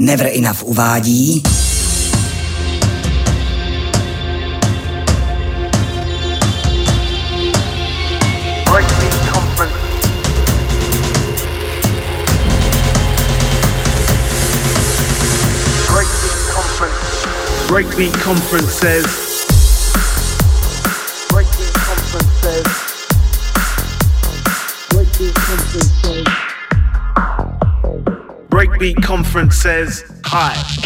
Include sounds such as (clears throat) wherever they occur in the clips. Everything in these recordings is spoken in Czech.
Never Enough uvádí... Breakbeat Conference says week conference says hi.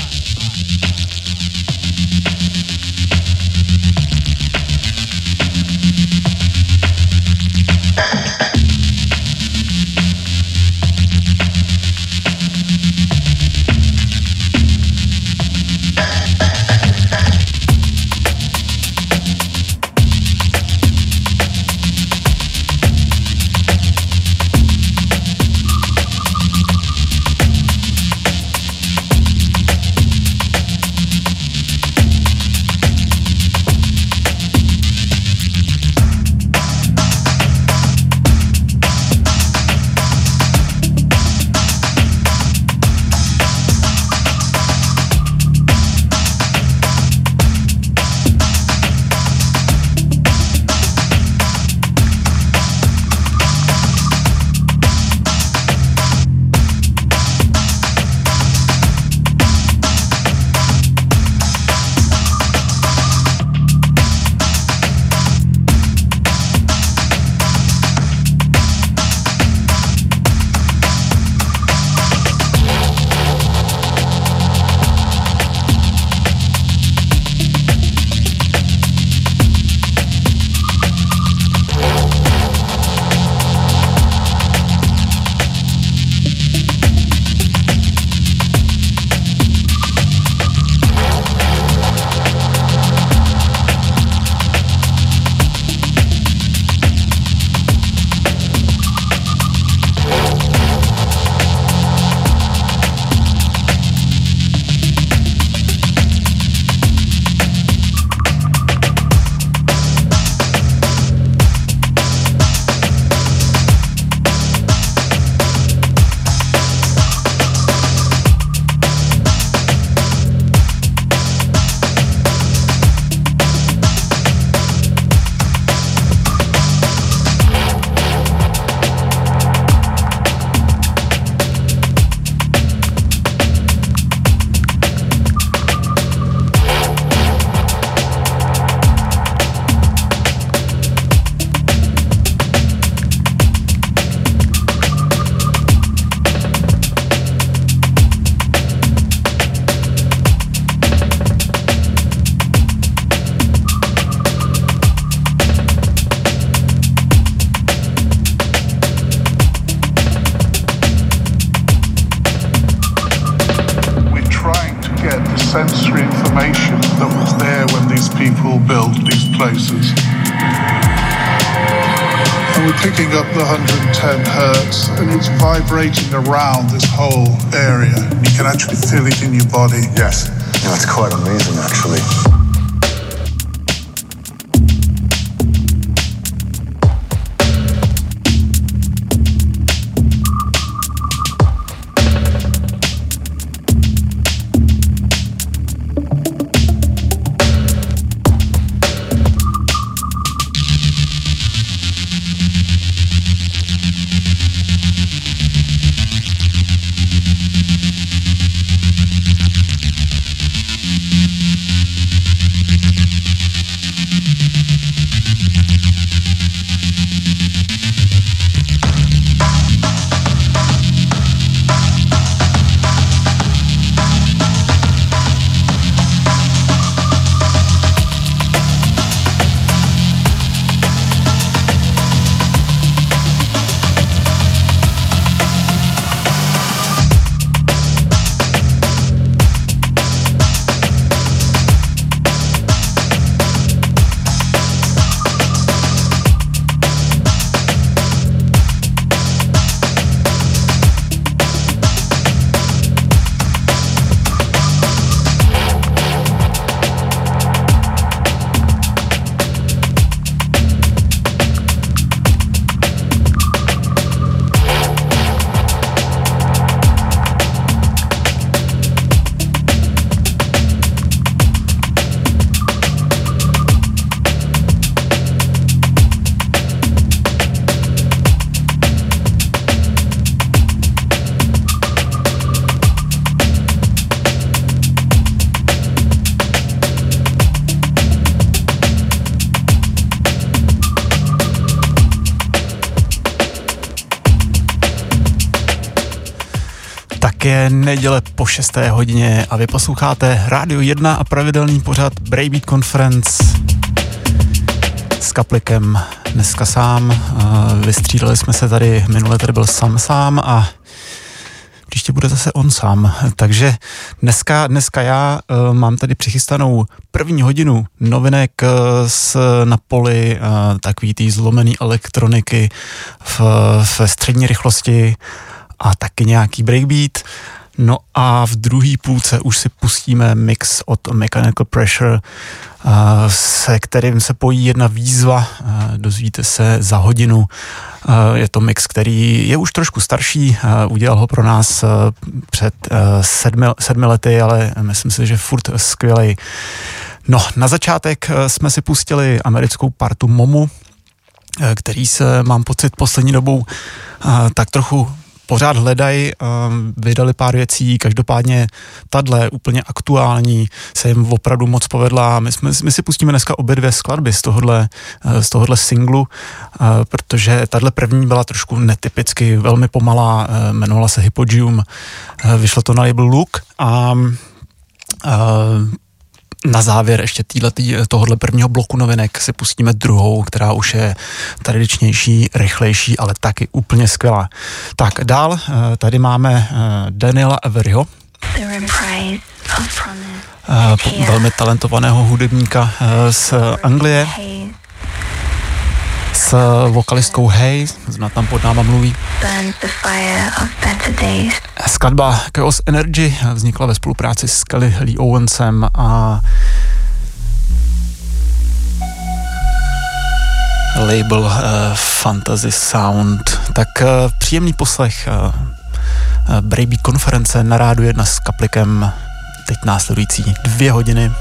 Neděle po 6. hodině a vy posloucháte Rádio 1 a pravidelný pořad Braybeat Conference s Kaplikem dneska sám. Vystřídali jsme se tady, minule tady byl sam sám a příště bude zase on sám. Takže dneska, dneska já uh, mám tady přichystanou první hodinu novinek z, na poli uh, takový tý zlomený elektroniky v, v střední rychlosti a taky nějaký breakbeat. No a v druhé půlce už si pustíme mix od Mechanical Pressure, se kterým se pojí jedna výzva, dozvíte se za hodinu. Je to mix, který je už trošku starší, udělal ho pro nás před sedmi, sedmi lety, ale myslím si, že furt skvělej. No, na začátek jsme si pustili americkou partu Momu, který se, mám pocit, poslední dobou tak trochu pořád hledají, um, vydali pár věcí, každopádně tadle úplně aktuální se jim opravdu moc povedla. My, jsme, my si pustíme dneska obě dvě skladby z tohohle, uh, z tohohle singlu, uh, protože tahle první byla trošku netypicky, velmi pomalá, uh, jmenovala se Hypogium, vyšlo to na label Look a na závěr ještě týhletý, tohohle prvního bloku novinek si pustíme druhou, která už je tradičnější, rychlejší, ale taky úplně skvělá. Tak dál, eh, tady máme eh, Daniela Averyho, eh, velmi talentovaného hudebníka z Anglie s vokalistkou Hay, zna tam pod náma mluví. Skladba Chaos Energy vznikla ve spolupráci s Kelly Lee Owensem a label uh, Fantasy Sound. Tak uh, příjemný poslech uh, uh, Braybeat konference na rádu jedna s kaplikem teď následující dvě hodiny.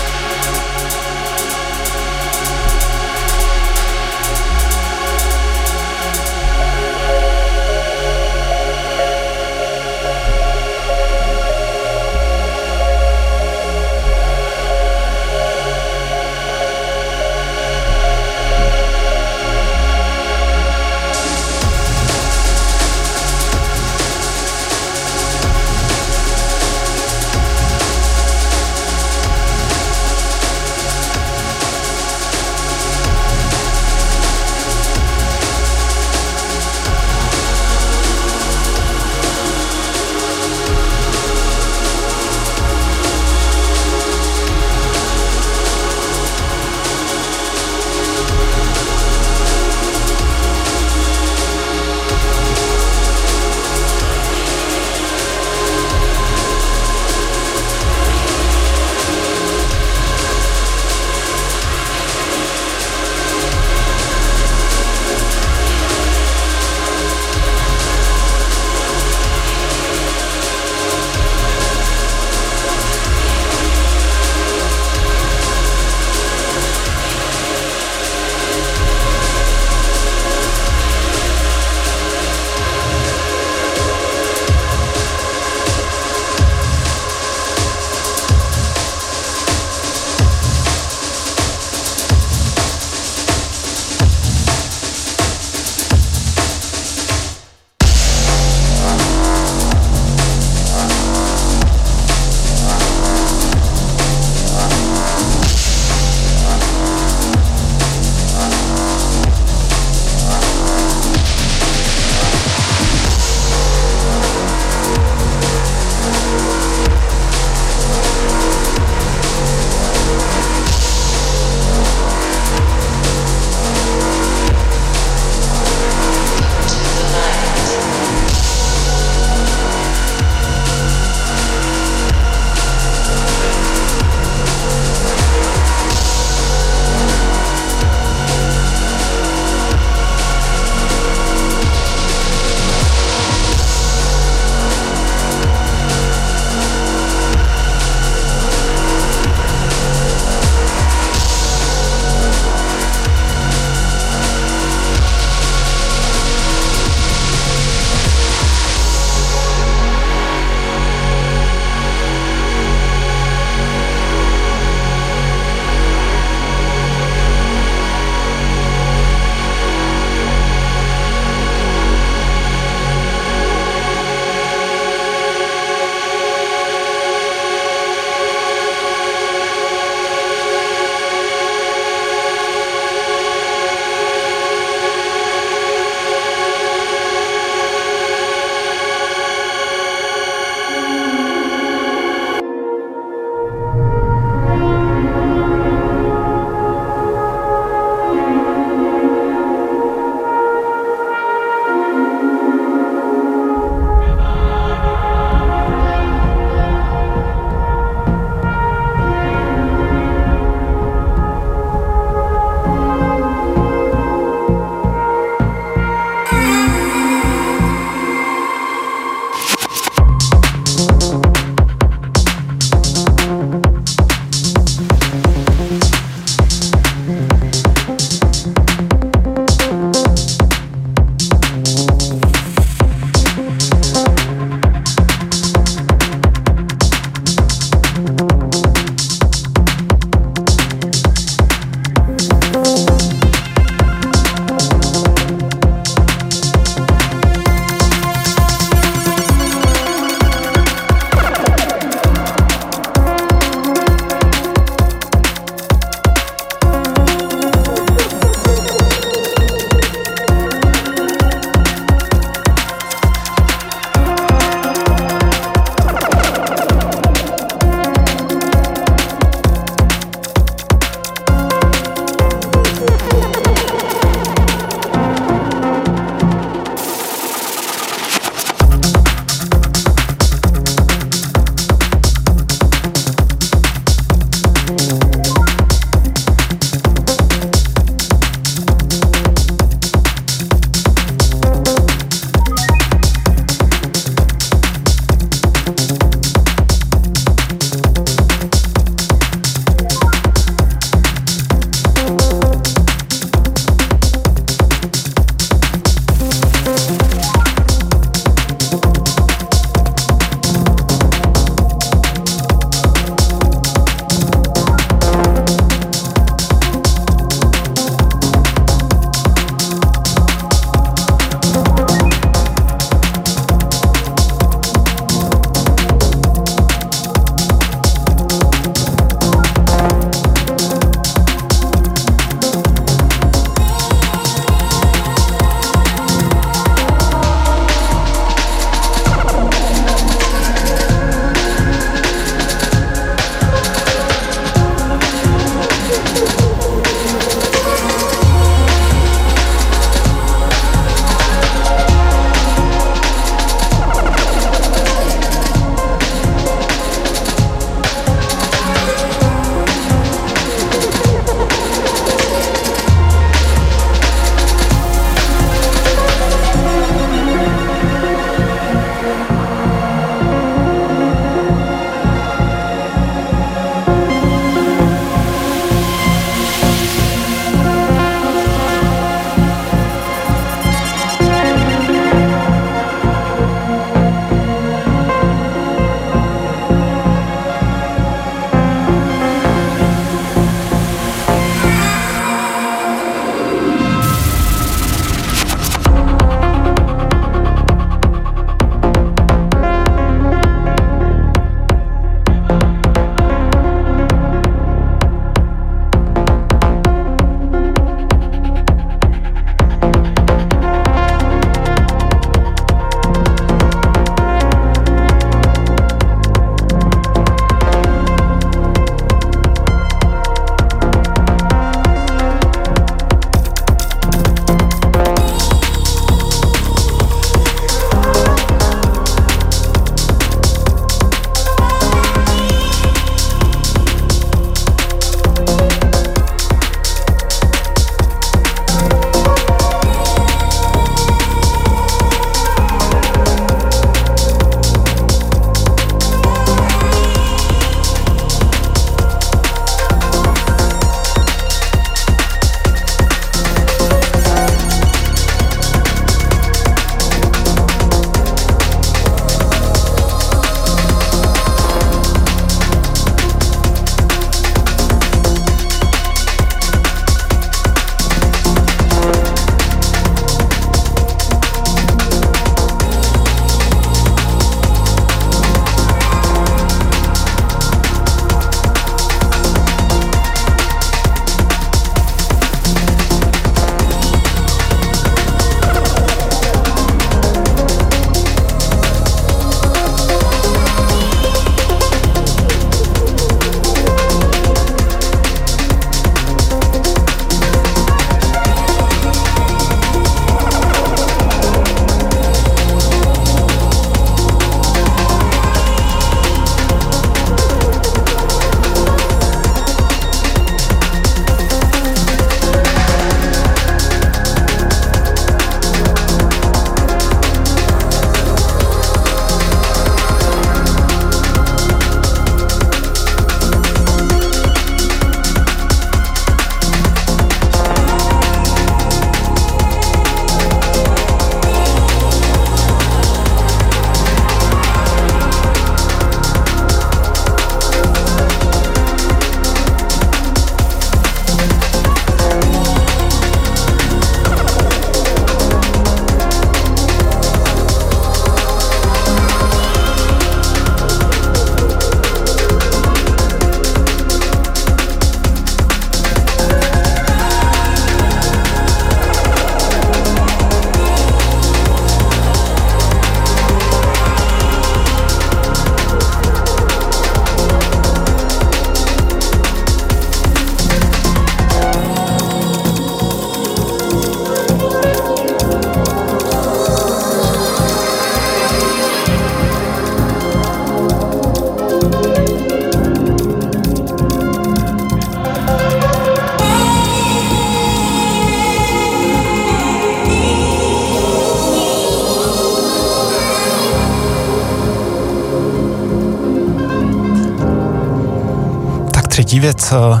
Třetí věc eh,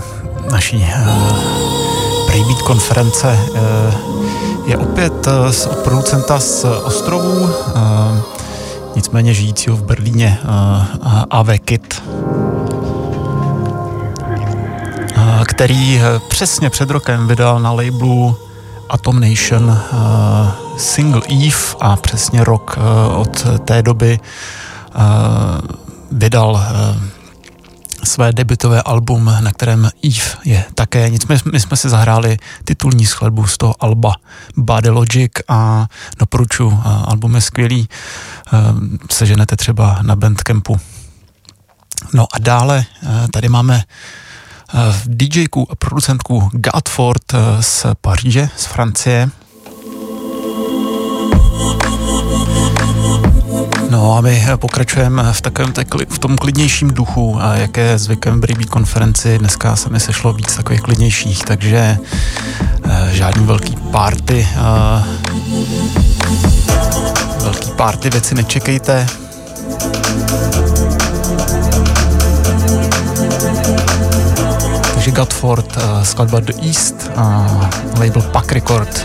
naší Breakbeat konference je opět od producenta z ostrovů, nicméně žijícího v Berlíně, AV Kit, který přesně před rokem vydal na labelu Atom Nation single Eve a přesně rok od té doby vydal své debutové album, na kterém Eve je také. Nicméně my jsme si zahráli titulní skladbu z toho alba Body Logic a doporučuji, album je skvělý, seženete třeba na Bandcampu. No a dále tady máme DJku a producentku Gatford z Paříže, z Francie, No a my pokračujeme v takovém v tom klidnějším duchu, a jaké zvykem v Bribí konferenci. Dneska se mi sešlo víc takových klidnějších, takže eh, žádný velký party. Eh, velký party věci nečekejte. Takže Godford, uh, skladba The East, label Pack Record.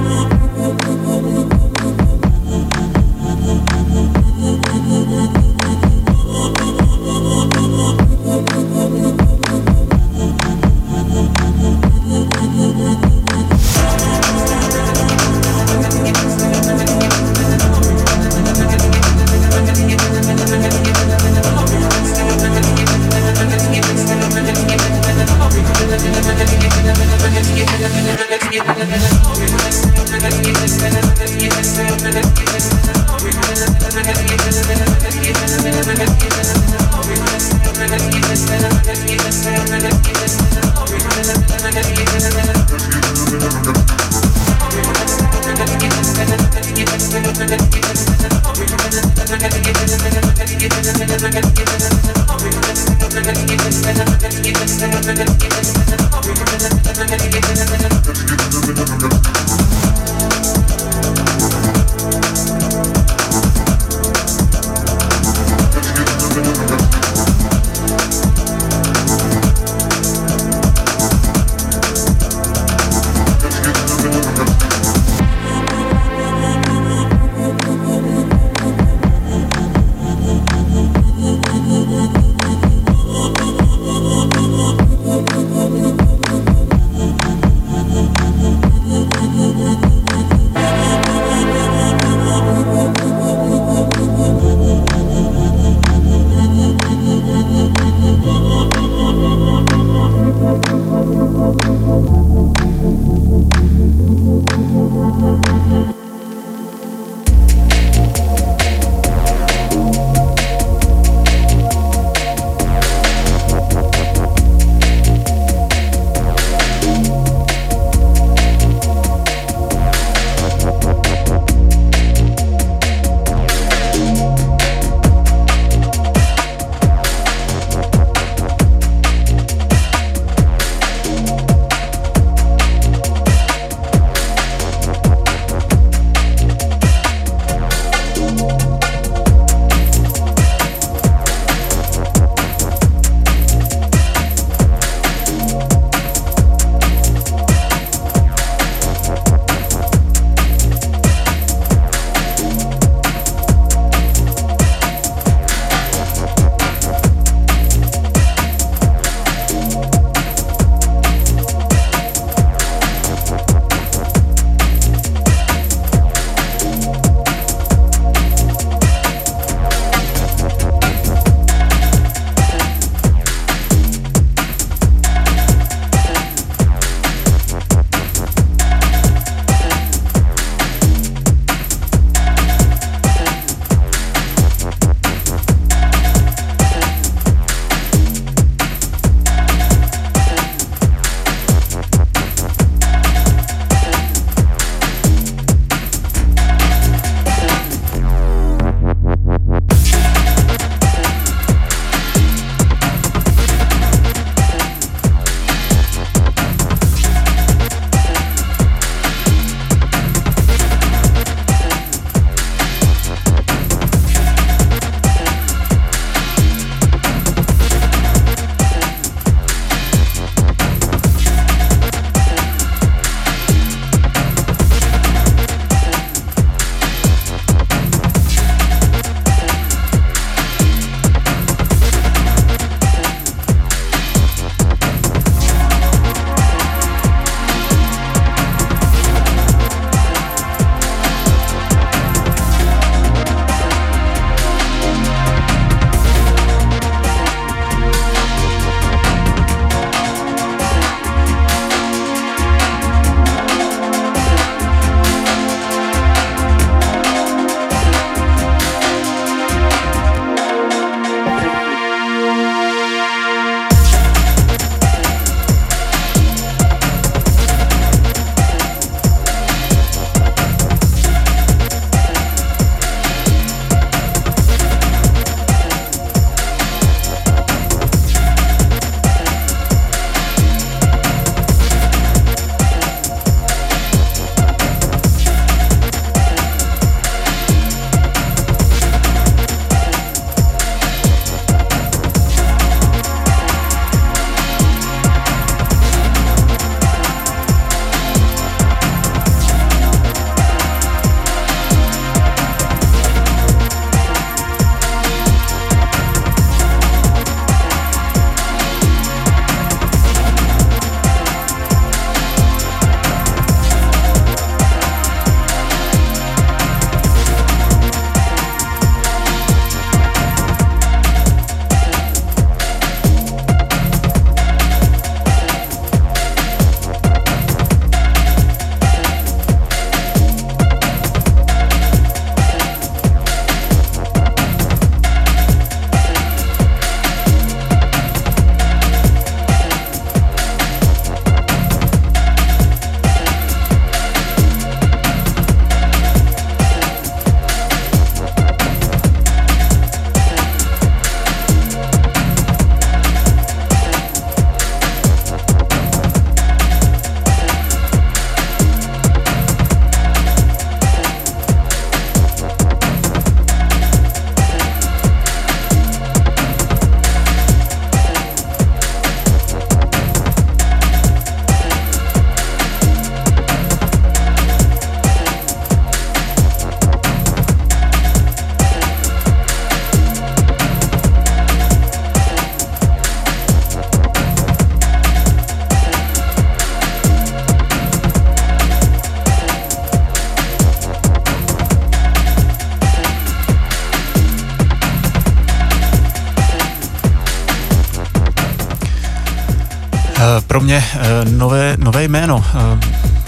nové, nové jméno eh,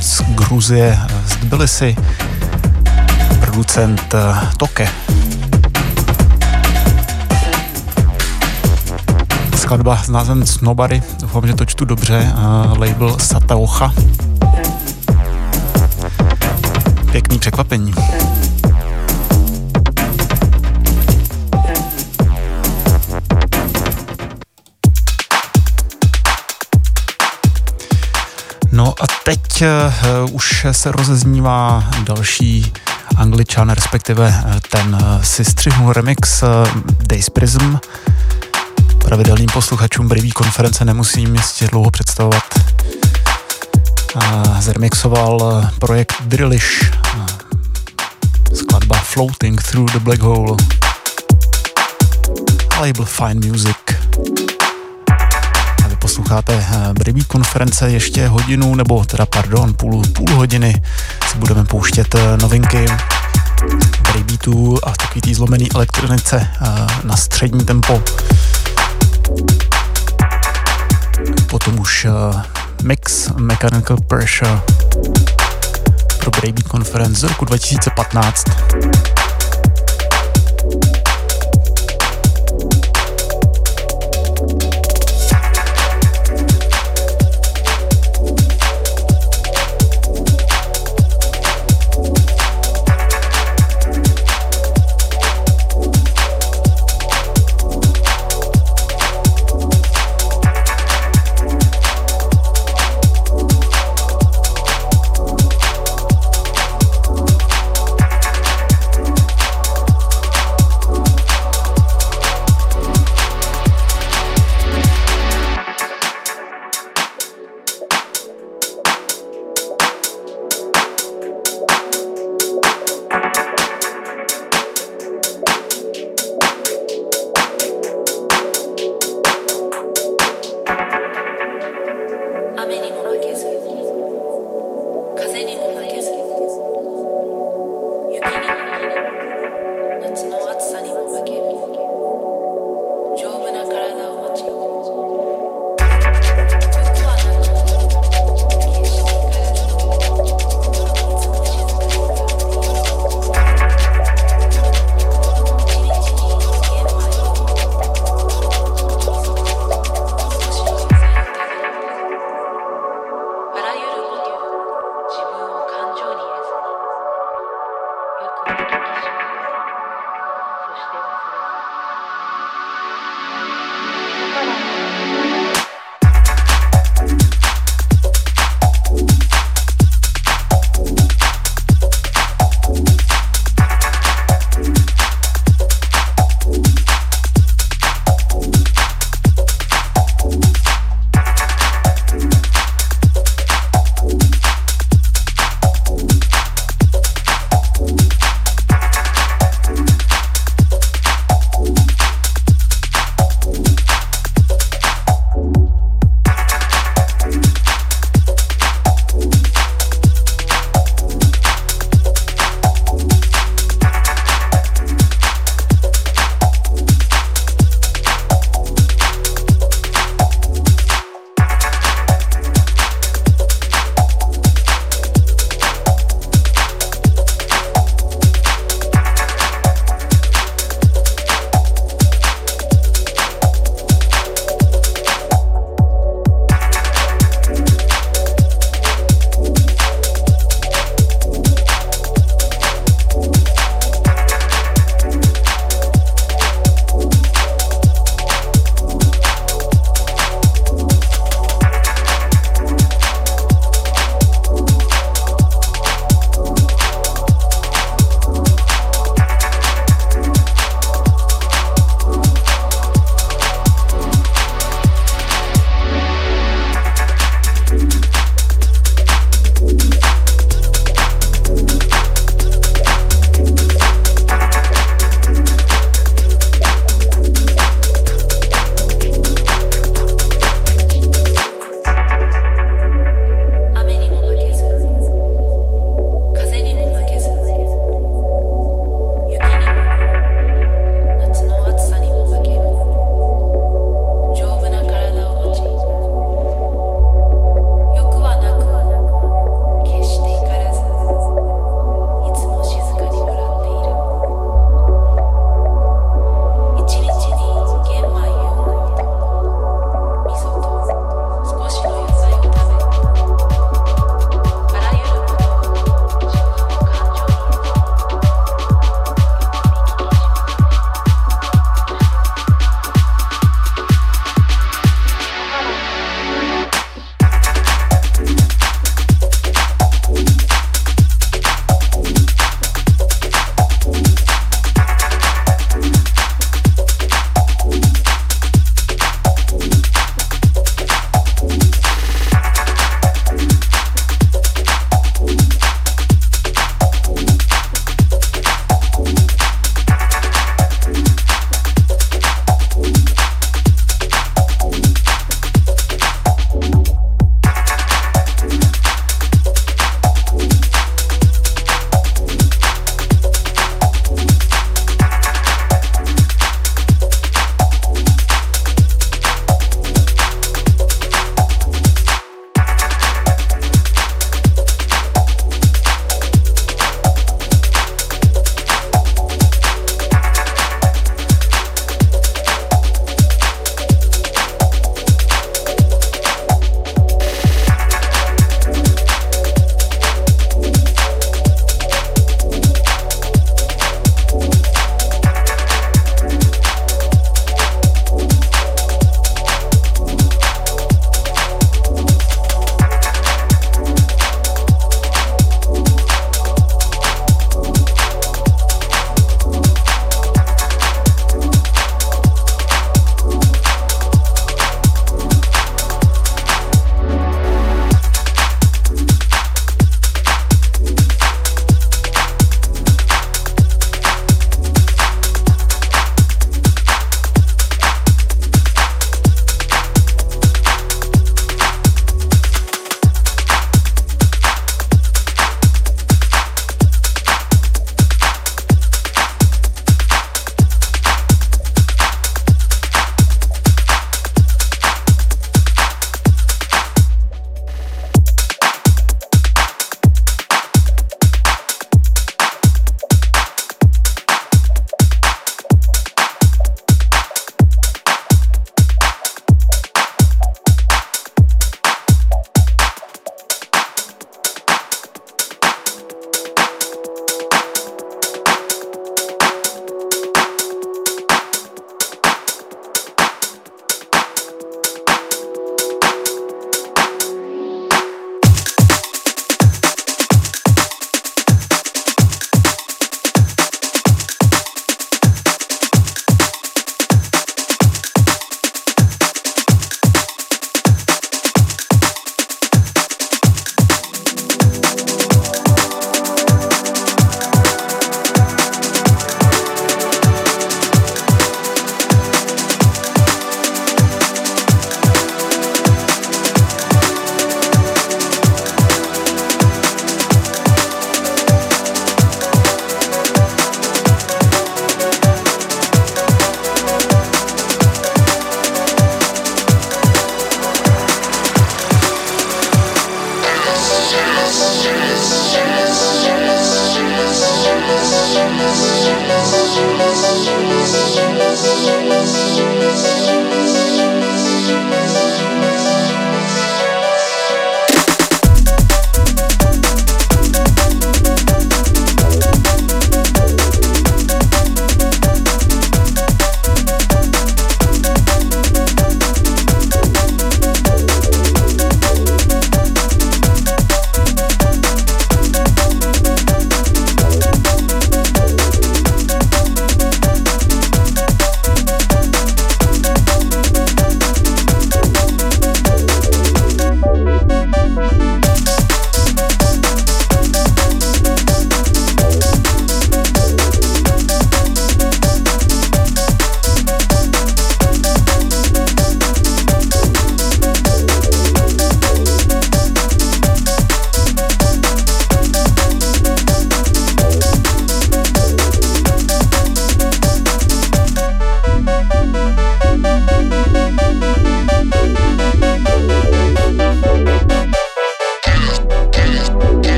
z Gruzie, eh, z Tbilisi, producent Toke. Skladba s názvem Snobody, doufám, že to čtu dobře, label Sataocha. Pěkný překvapení. A teď uh, už se rozeznívá další angličan, respektive uh, ten uh, si střihnul remix uh, Days Prism. Pravidelným posluchačům Brivý konference nemusím jistě dlouho představovat. Uh, zremixoval projekt Drillish, skladba Floating Through the Black Hole. Label Fine Music posloucháte eh, Bribí konference ještě hodinu, nebo teda pardon, půl, půl hodiny si budeme pouštět eh, novinky Bribítu a takový tý zlomený elektronice eh, na střední tempo. Potom už mix Mechanical Pressure pro Brady Conference z roku 2015.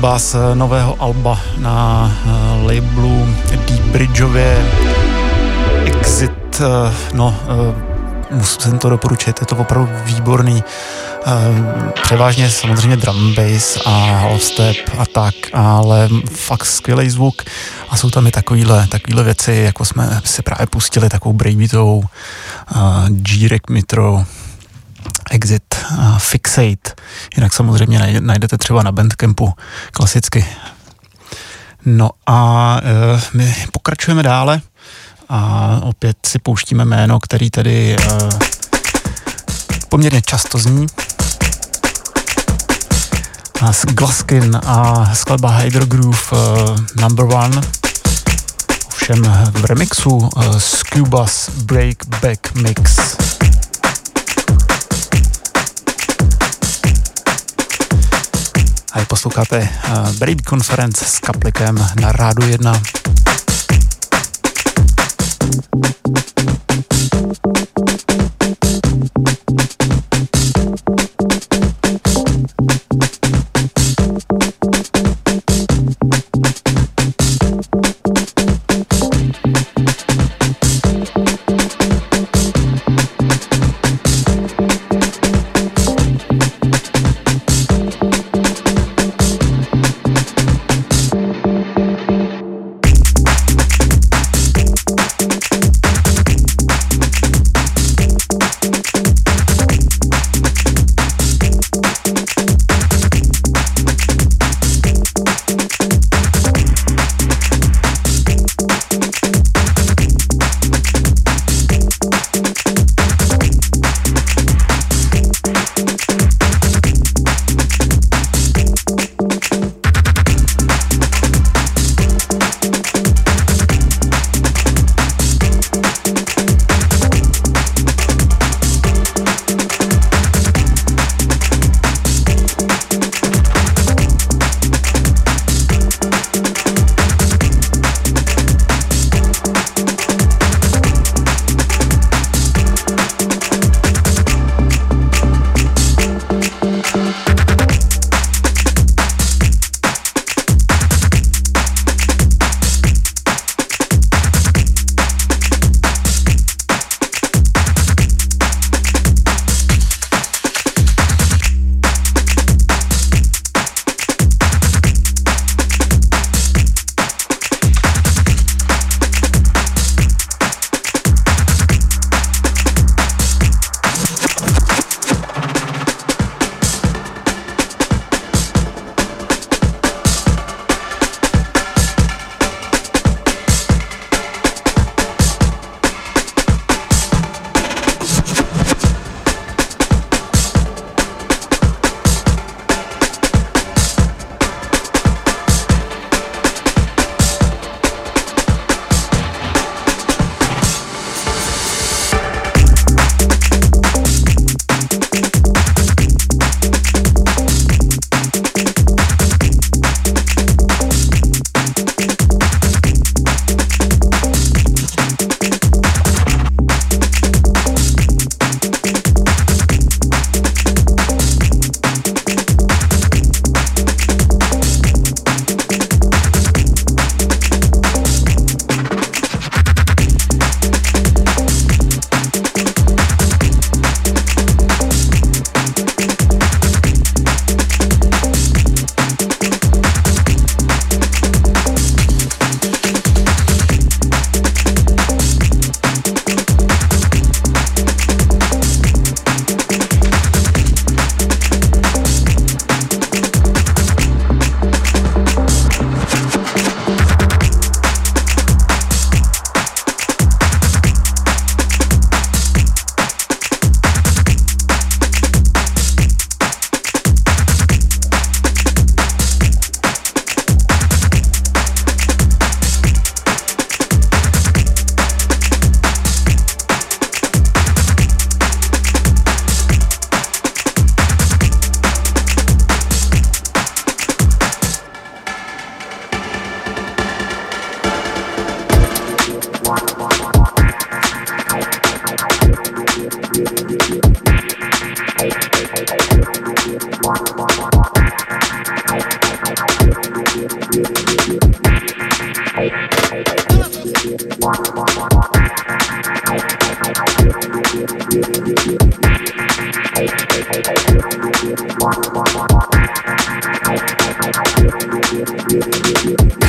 skladba z nového alba na uh, labelu Deep Bridgeově Exit. Uh, no, uh, musím to doporučit, je to opravdu výborný. Převážně samozřejmě drum bass a half step a tak, ale fakt skvělý zvuk a jsou tam i takovýhle, takovýhle věci, jako jsme si právě pustili takovou breakbeatovou G-Rec Mitro Exit Fixate. Jinak samozřejmě najdete třeba na Bandcampu klasicky. No a uh, my pokračujeme dále a opět si pouštíme jméno, který tady uh, poměrně často zní. Z Glaskin a skladba Hydro Groove uh, Number One. Ovšem v remixu uh, Scubas Break Back Mix. Posloucháte uh, Baby Conference s Kaplikem na Rádu 1. Thank you.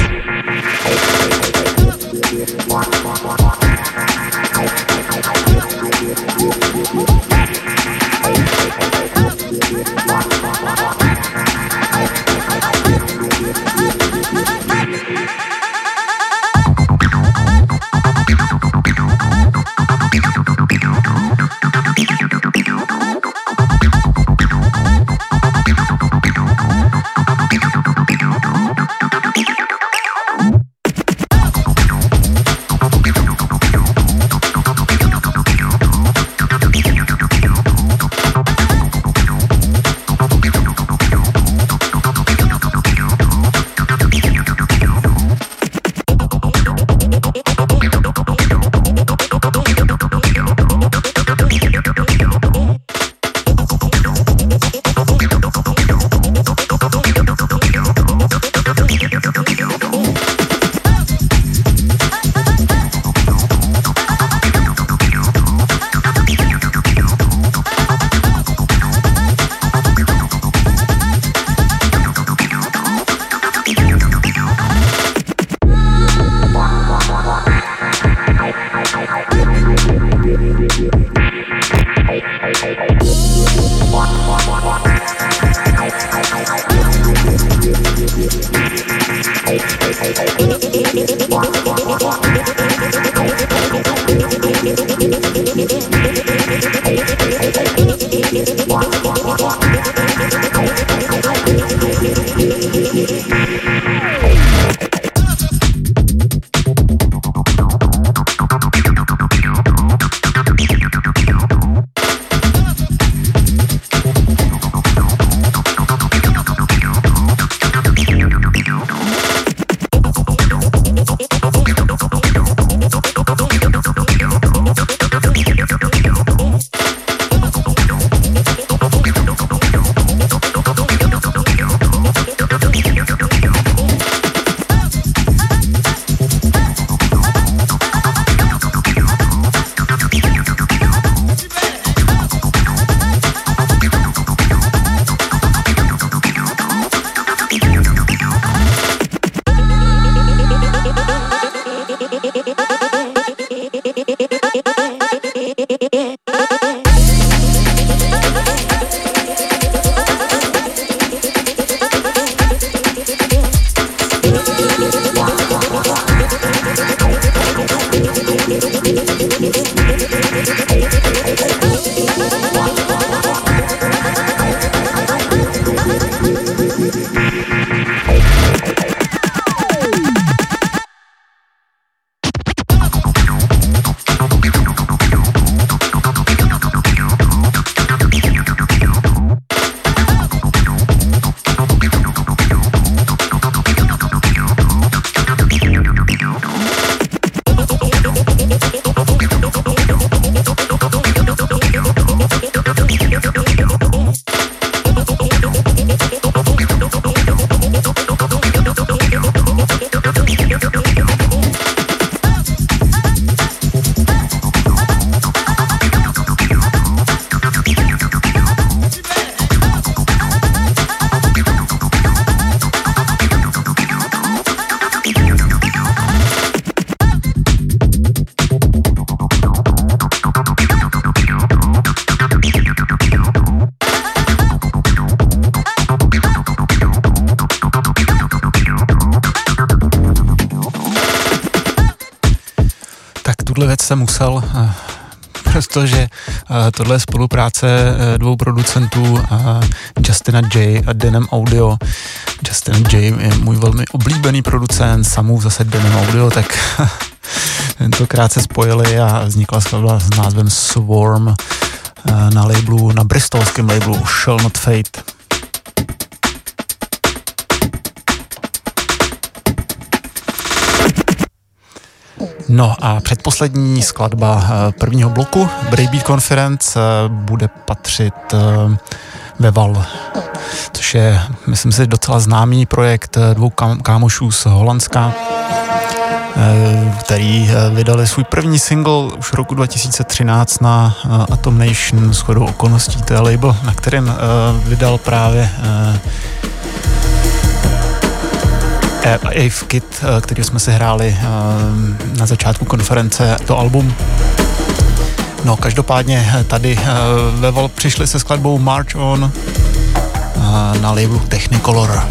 Jsem musel, eh, protože eh, tohle je spolupráce eh, dvou producentů Justina J a Denem Audio. Justin J je můj velmi oblíbený producent, samou zase Denem Audio, tak (laughs) tentokrát se spojili a vznikla skladba s názvem Swarm na labelu, na bristolském labelu Shall Not Fate. No a předposlední skladba eh, prvního bloku Braybeat Conference eh, bude patřit eh, Veval, což je, myslím si, docela známý projekt dvou kámošů z Holandska, který vydali svůj první single už roku 2013 na Atom Nation s chodou okolností. To je label, na kterém vydal právě Ave Kit, který jsme si hráli na začátku konference, to album No, každopádně eh, tady eh, ve Vol přišli se skladbou March On eh, na labelu Technicolor.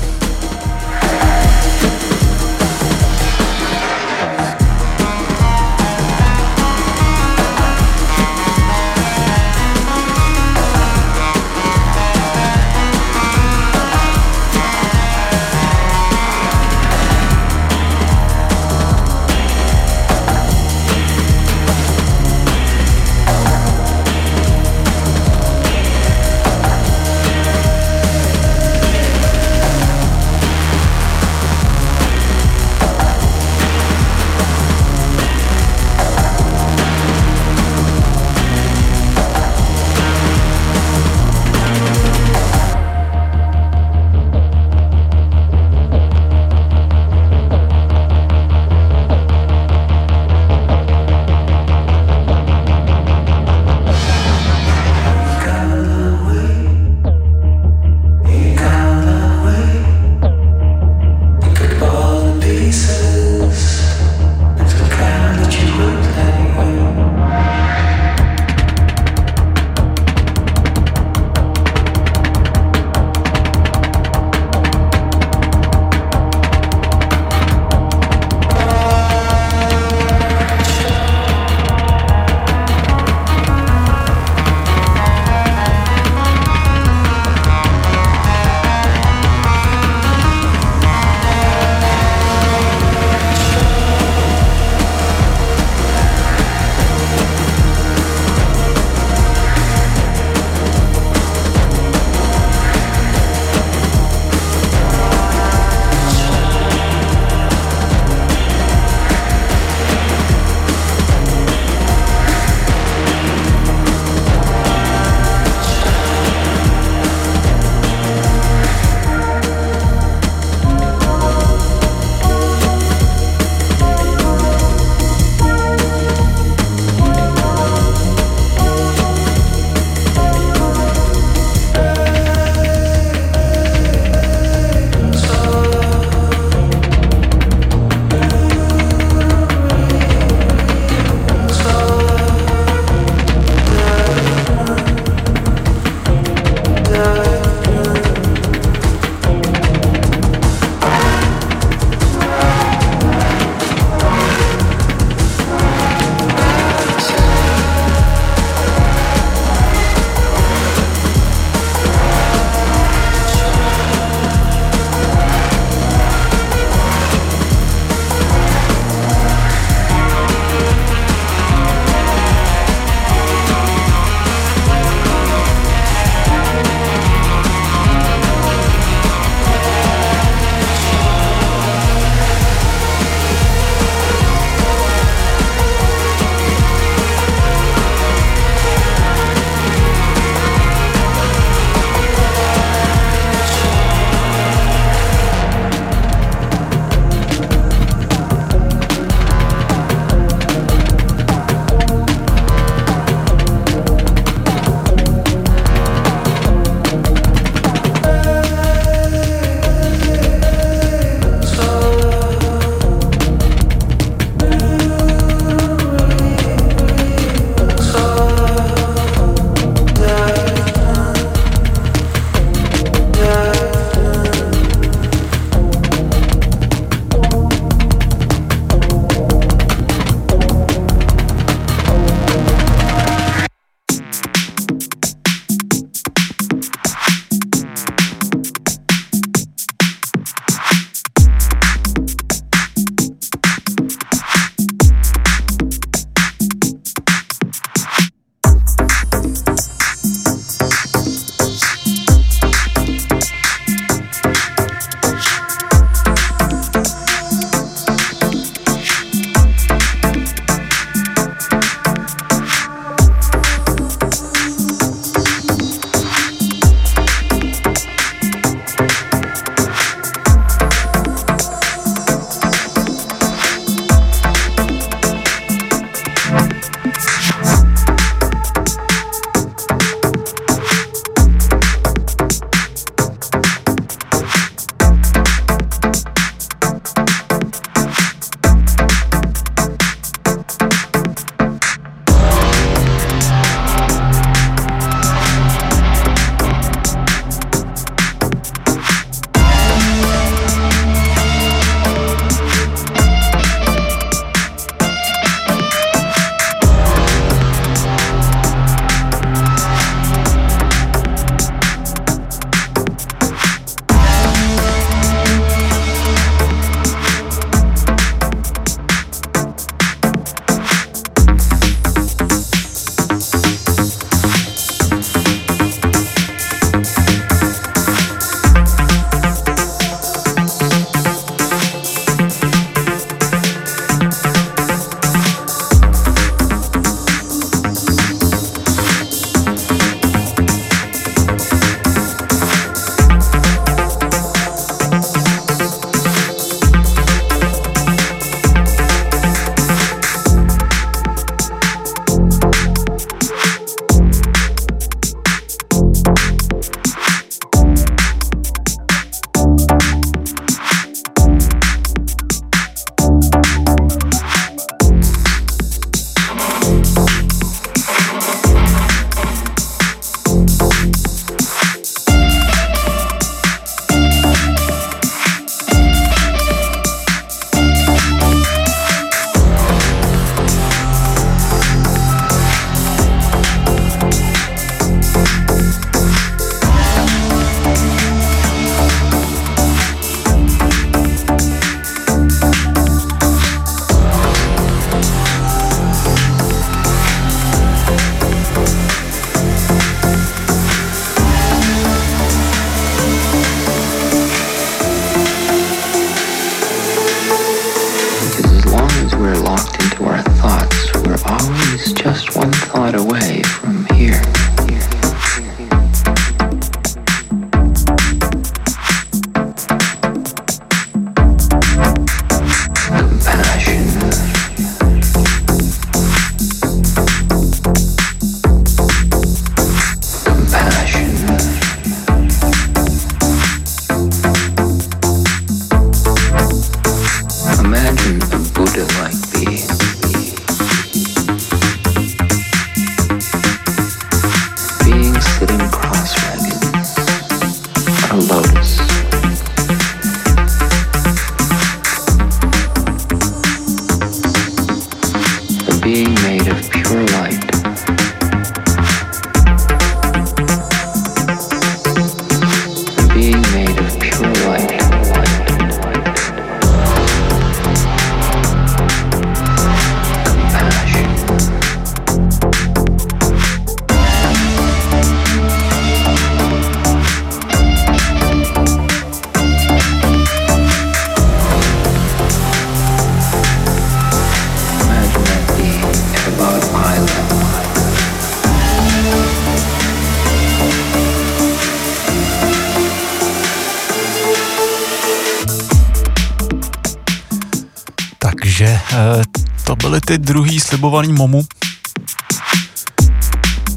Ty druhý slibovaný momu.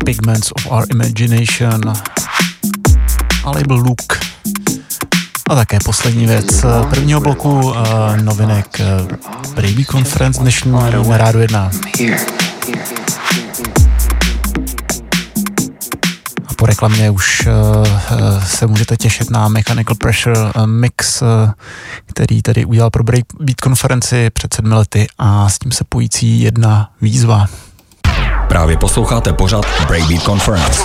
Pigments of Our Imagination a label Look. A také poslední věc prvního bloku eh, novinek eh, Baby Conference dnešní na Rádu 1. Here. A po reklamě už uh, se můžete těšit na Mechanical Pressure uh, mix, uh, který tedy udělal pro Breakbeat konferenci před sedmi lety a s tím se pojící jedna výzva. Právě posloucháte pořad Breakbeat Conference.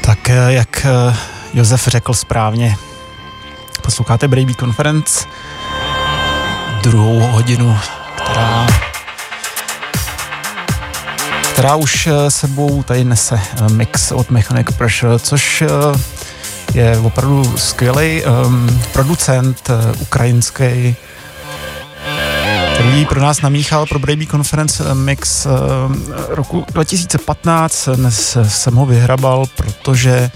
Tak eh, jak eh, Josef řekl správně, posloucháte Breakbeat Conference, druhou hodinu, která která už eh, sebou tady nese eh, mix od Mechanic Pressure, což eh, je opravdu skvělý um, producent uh, ukrajinský, který pro nás namíchal pro Brady Conference mix uh, roku 2015. Dnes jsem ho vyhrabal, protože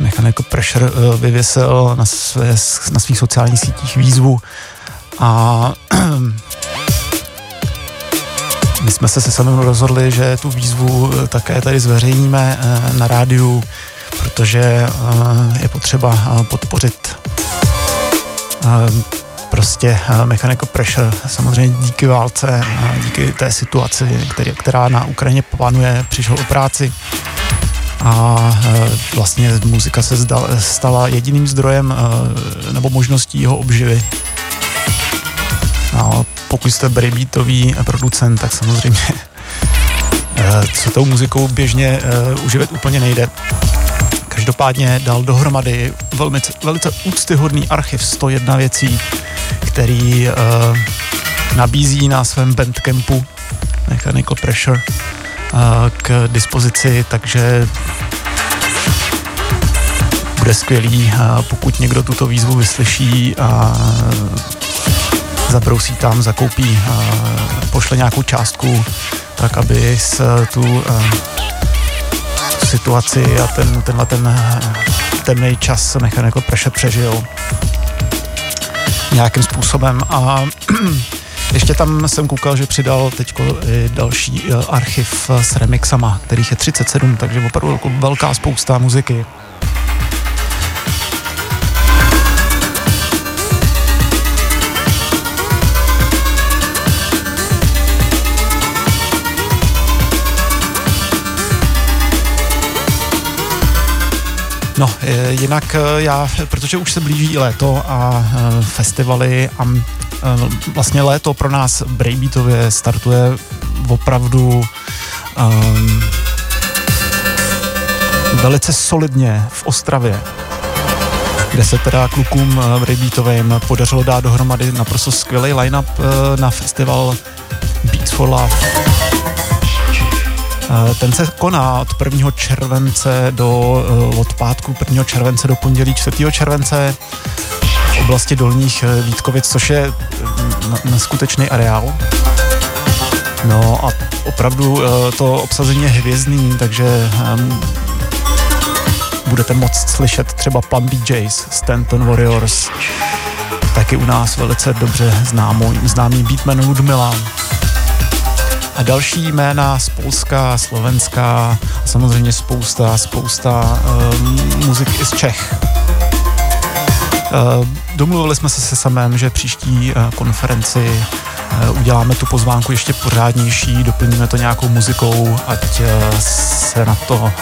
Mechanical Pressure uh, vyvěsil na, své, na svých sociálních sítích výzvu a jsme se se samým rozhodli, že tu výzvu eh, také tady zveřejníme eh, na rádiu, protože eh, je potřeba podpořit prostě Mechanical Pressure, samozřejmě díky válce, díky té situaci, který, která na Ukrajině panuje, přišel o práci a vlastně muzika se stala jediným zdrojem nebo možností jeho obživy. A pokud jste breakbeatový producent, tak samozřejmě (laughs) eh, co tou muzikou běžně eh, uživit úplně nejde. Každopádně dal dohromady velmi, velice úctyhodný archiv 101 věcí, který uh, nabízí na svém bandcampu Mechanical Pressure k dispozici, takže bude skvělý, pokud někdo tuto výzvu vyslyší a zabrousí tam, zakoupí, pošle nějakou částku, tak aby s tu uh, situaci a ten, tenhle ten eh, temný čas Mechanical Pressure přežil nějakým způsobem a (clears throat) ještě tam jsem koukal, že přidal teď další eh, archiv eh, s remixama, kterých je 37, takže opravdu jako velká spousta muziky. No, eh, jinak eh, já, protože už se blíží léto a eh, festivaly a vlastně léto pro nás Braybeatově startuje opravdu um, velice solidně v Ostravě, kde se teda klukům Braybeatovým podařilo dát dohromady naprosto skvělý line-up na festival Beats for Love. Ten se koná od 1. července do, eh, od pátku 1. července do pondělí 4. července v oblasti Dolních eh, Vítkovic, což je eh, neskutečný areál. No a opravdu to obsazení je hvězdný, takže um, budete moct slyšet třeba Plan BJs, Stanton Warriors, taky u nás velice dobře známý, známý beatman Ludmila, a další jména z Polska, Slovenska a samozřejmě spousta, spousta uh, muziky i z Čech. Uh, domluvili jsme se se samém, že příští uh, konferenci uh, uděláme tu pozvánku ještě pořádnější, doplníme to nějakou muzikou, ať se na to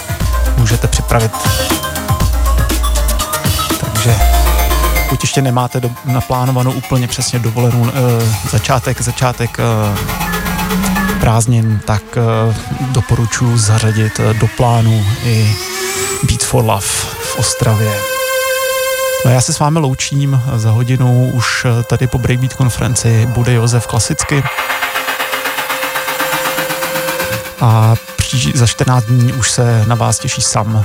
můžete připravit. Takže pokud ještě nemáte do, naplánovanou úplně přesně dovolenou začátek, začátek prázdnin, tak uh, doporučuji zařadit uh, do plánu i Beat for Love v Ostravě. No já se s vámi loučím, za hodinu už tady po Breakbeat konferenci bude Josef klasicky. A za 14 dní už se na vás těší sam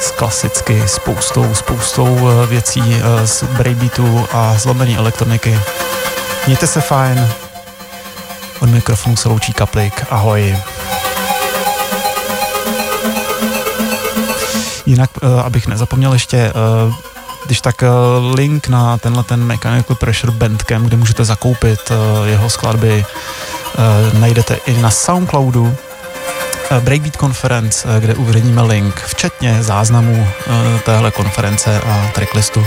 s klasicky spoustou, spoustou věcí z breakbeatu a zlomený elektroniky. Mějte se fajn, od mikrofonu se loučí Kaplik. Ahoj. Jinak, uh, abych nezapomněl ještě, uh, když tak uh, link na tenhle ten Mechanical Pressure Bandcamp, kde můžete zakoupit jeho skladby, najdete i na Soundcloudu, Breakbeat Conference, kde uveřejníme link, včetně záznamu téhle konference a tracklistu.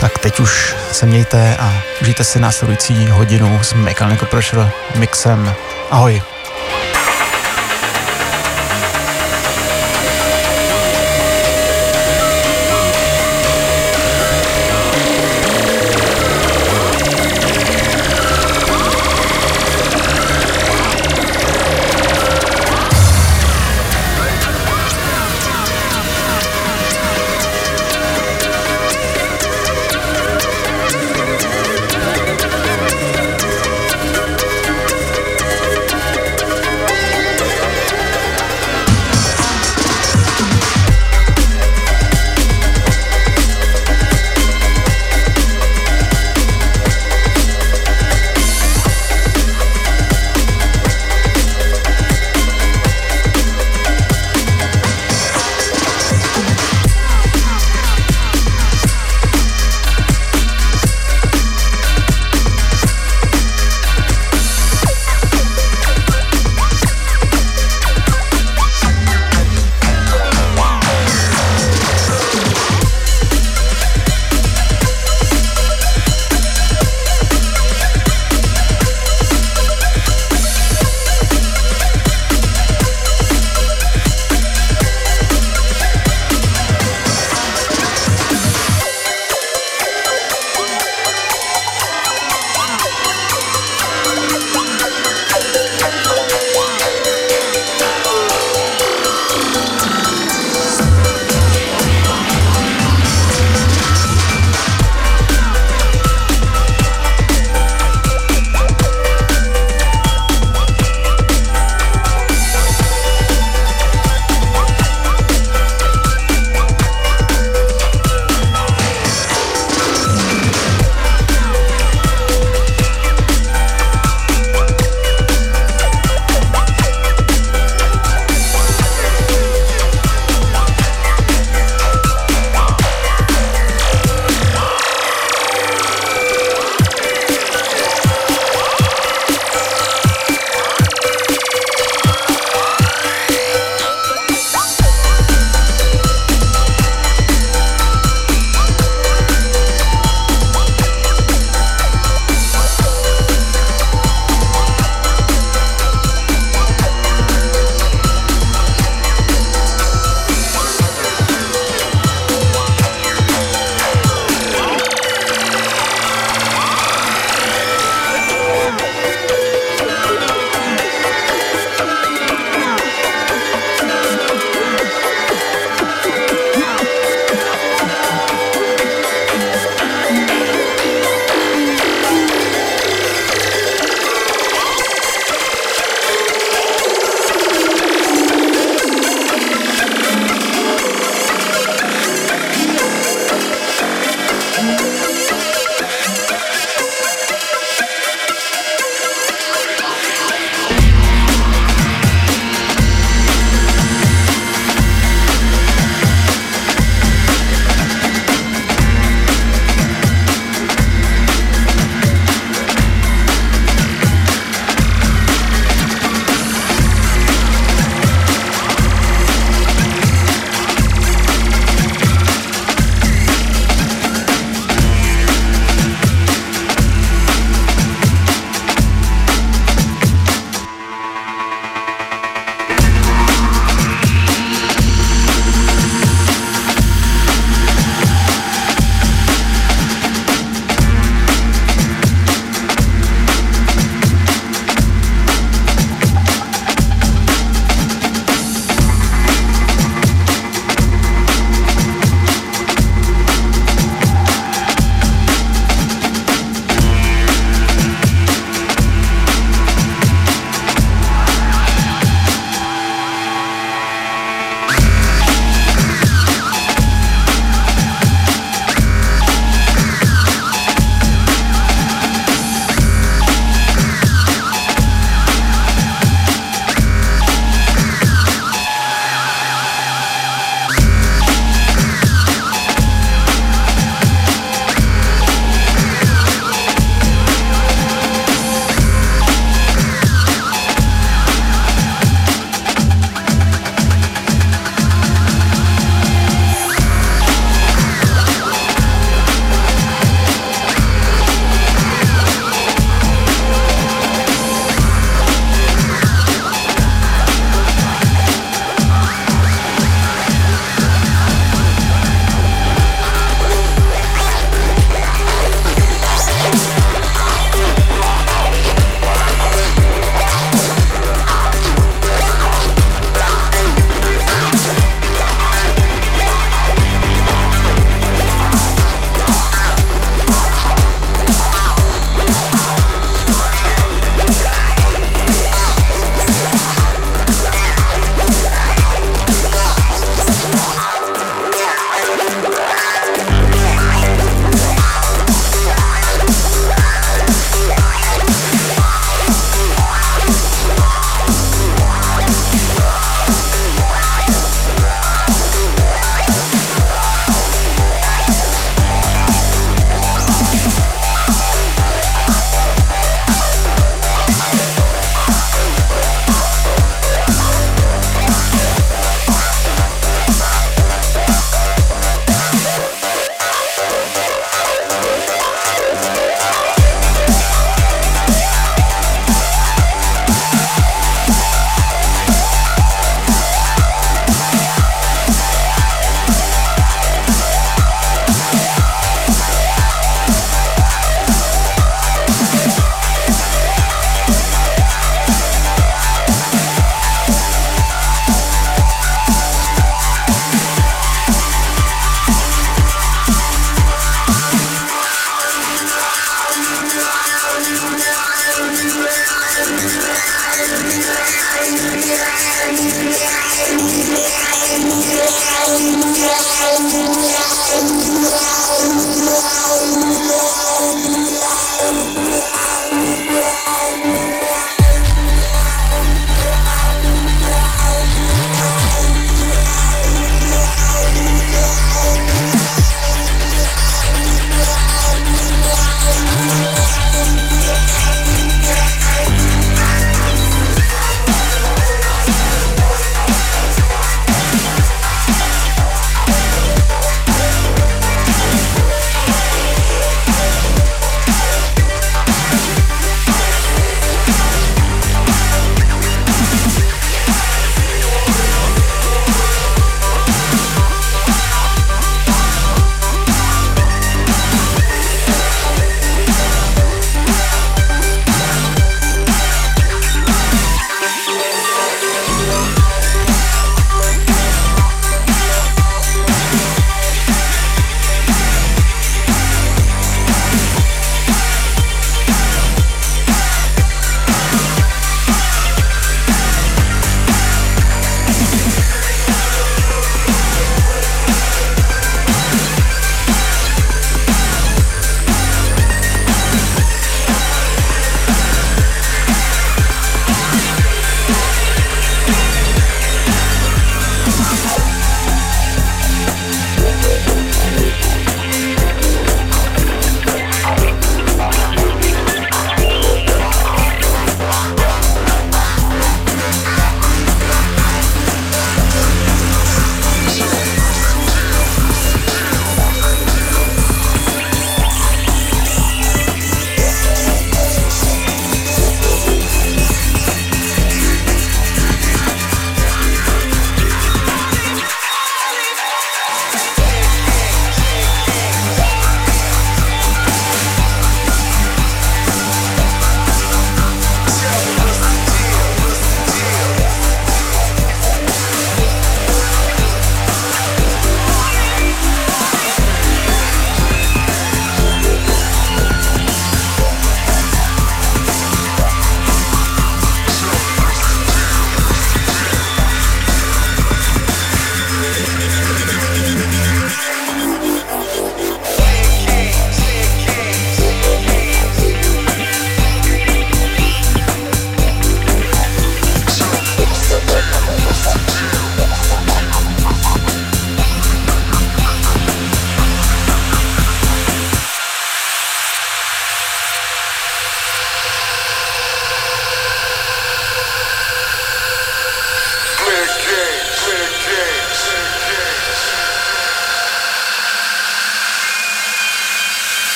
Tak teď už se mějte a užijte si následující hodinu s Mechanical Pressure mixem. Ahoj.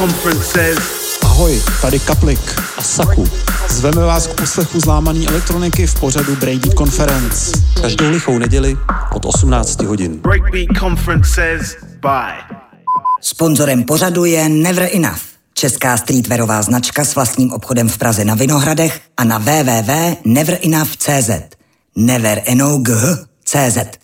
Breakbeat Conference says Ahoj, tady Kaplik a Saku. Zveme vás k poslechu zlámaný elektroniky v pořadu Brady Conference. Každou lichou neděli od 18 hodin. Breakbeat Conference says bye. Sponzorem pořadu je Never Enough, česká streetwearová značka s vlastním obchodem v Praze na Vinohradech a na www.neverenough.cz. Never Enough CZ.